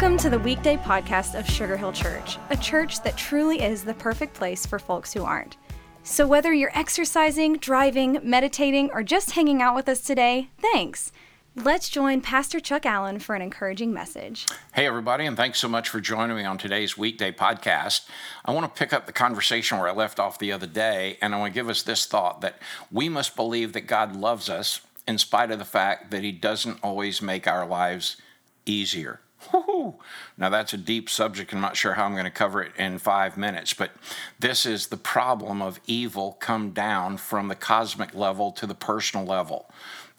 Welcome to the weekday podcast of Sugar Hill Church, a church that truly is the perfect place for folks who aren't. So, whether you're exercising, driving, meditating, or just hanging out with us today, thanks. Let's join Pastor Chuck Allen for an encouraging message. Hey, everybody, and thanks so much for joining me on today's weekday podcast. I want to pick up the conversation where I left off the other day, and I want to give us this thought that we must believe that God loves us in spite of the fact that He doesn't always make our lives easier. Woo-hoo. Now, that's a deep subject. I'm not sure how I'm going to cover it in five minutes, but this is the problem of evil come down from the cosmic level to the personal level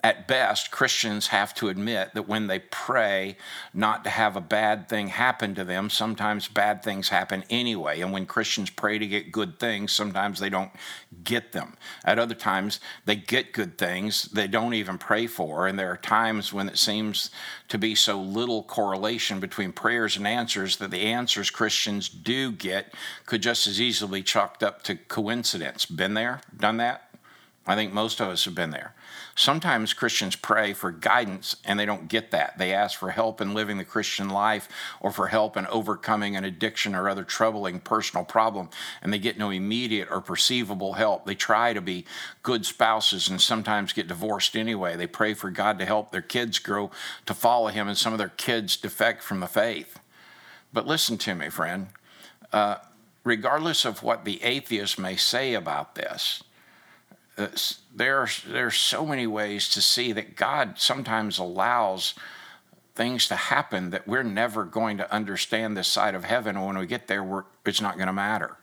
at best, Christians have to admit that when they pray not to have a bad thing happen to them, sometimes bad things happen anyway. And when Christians pray to get good things, sometimes they don't get them. At other times, they get good things they don't even pray for. And there are times when it seems to be so little correlation between prayers and answers that the answers Christians do get could just as easily be chalked up to coincidence. Been there? Done that? I think most of us have been there. Sometimes Christians pray for guidance and they don't get that. They ask for help in living the Christian life or for help in overcoming an addiction or other troubling personal problem, and they get no immediate or perceivable help. They try to be good spouses and sometimes get divorced anyway. They pray for God to help their kids grow to follow Him, and some of their kids defect from the faith. But listen to me, friend. Uh, regardless of what the atheist may say about this, Uh, there are, there are so many ways to see that God sometimes allows things to happen that we're never going to understand this side of heaven. And when we get there, it's not going to matter.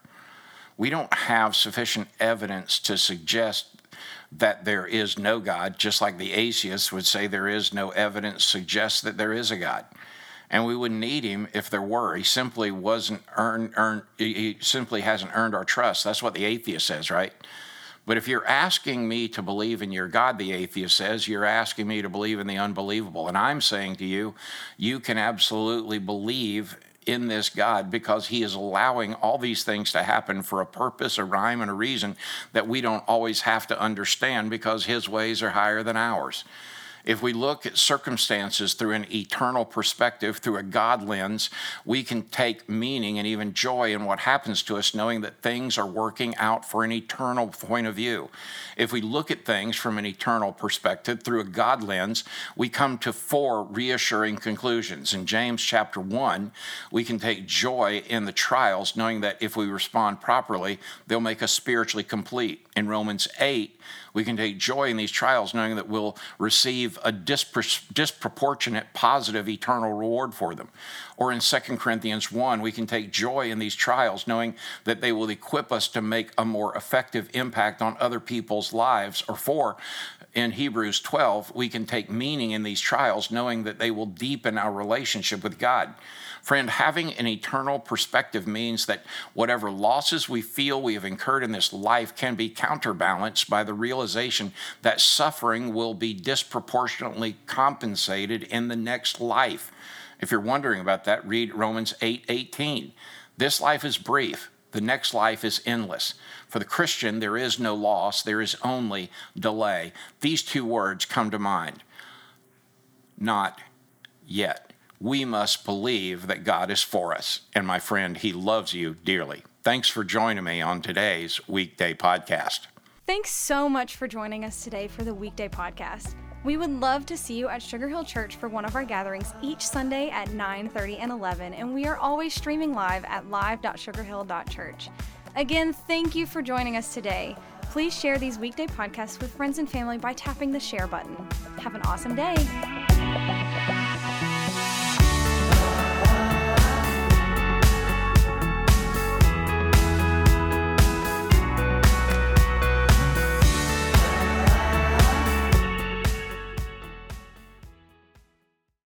We don't have sufficient evidence to suggest that there is no God, just like the atheists would say there is no evidence suggests that there is a God. And we wouldn't need him if there were. He simply wasn't earned, earned he simply hasn't earned our trust. That's what the atheist says, right? But if you're asking me to believe in your God, the atheist says, you're asking me to believe in the unbelievable. And I'm saying to you, you can absolutely believe in this God because He is allowing all these things to happen for a purpose, a rhyme, and a reason that we don't always have to understand because His ways are higher than ours. If we look at circumstances through an eternal perspective, through a God lens, we can take meaning and even joy in what happens to us, knowing that things are working out for an eternal point of view. If we look at things from an eternal perspective through a God lens, we come to four reassuring conclusions. In James chapter 1, we can take joy in the trials, knowing that if we respond properly, they'll make us spiritually complete. In Romans 8, we can take joy in these trials, knowing that we'll receive a dispro- disproportionate positive eternal reward for them. Or in 2 Corinthians 1, we can take joy in these trials, knowing that they will equip us to make a more effective impact on other people's lives. Or 4, in Hebrews 12, we can take meaning in these trials, knowing that they will deepen our relationship with God. Friend, having an eternal perspective means that whatever losses we feel we have incurred in this life can be counterbalanced by the realization that suffering will be disproportionately compensated in the next life. If you're wondering about that, read Romans 8 18. This life is brief, the next life is endless. For the Christian, there is no loss, there is only delay. These two words come to mind. Not yet we must believe that God is for us. And my friend, He loves you dearly. Thanks for joining me on today's weekday podcast. Thanks so much for joining us today for the weekday podcast. We would love to see you at Sugar Hill Church for one of our gatherings each Sunday at 9:30 and 11, and we are always streaming live at live.sugarhill.church. Again, thank you for joining us today. Please share these weekday podcasts with friends and family by tapping the share button. Have an awesome day.